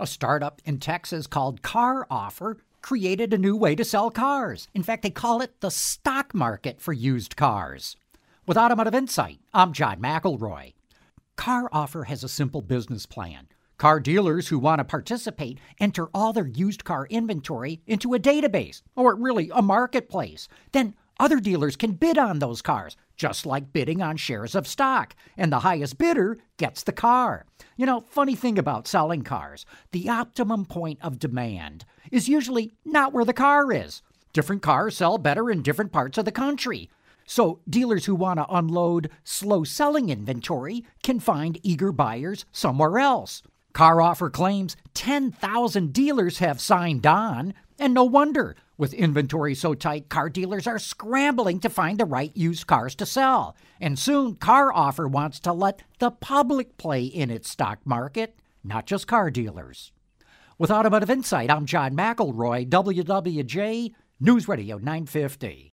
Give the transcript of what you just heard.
A startup in Texas called CarOffer created a new way to sell cars. In fact, they call it the stock market for used cars. With Automotive Insight, I'm John McElroy. CarOffer has a simple business plan. Car dealers who want to participate enter all their used car inventory into a database, or really a marketplace. Then other dealers can bid on those cars, just like bidding on shares of stock, and the highest bidder gets the car. You know, funny thing about selling cars the optimum point of demand is usually not where the car is. Different cars sell better in different parts of the country. So, dealers who want to unload slow selling inventory can find eager buyers somewhere else. CarOffer claims 10,000 dealers have signed on, and no wonder. With inventory so tight, car dealers are scrambling to find the right used cars to sell. And soon, CarOffer wants to let the public play in its stock market, not just car dealers. With Automotive Insight, I'm John McElroy, WWJ News Radio 950.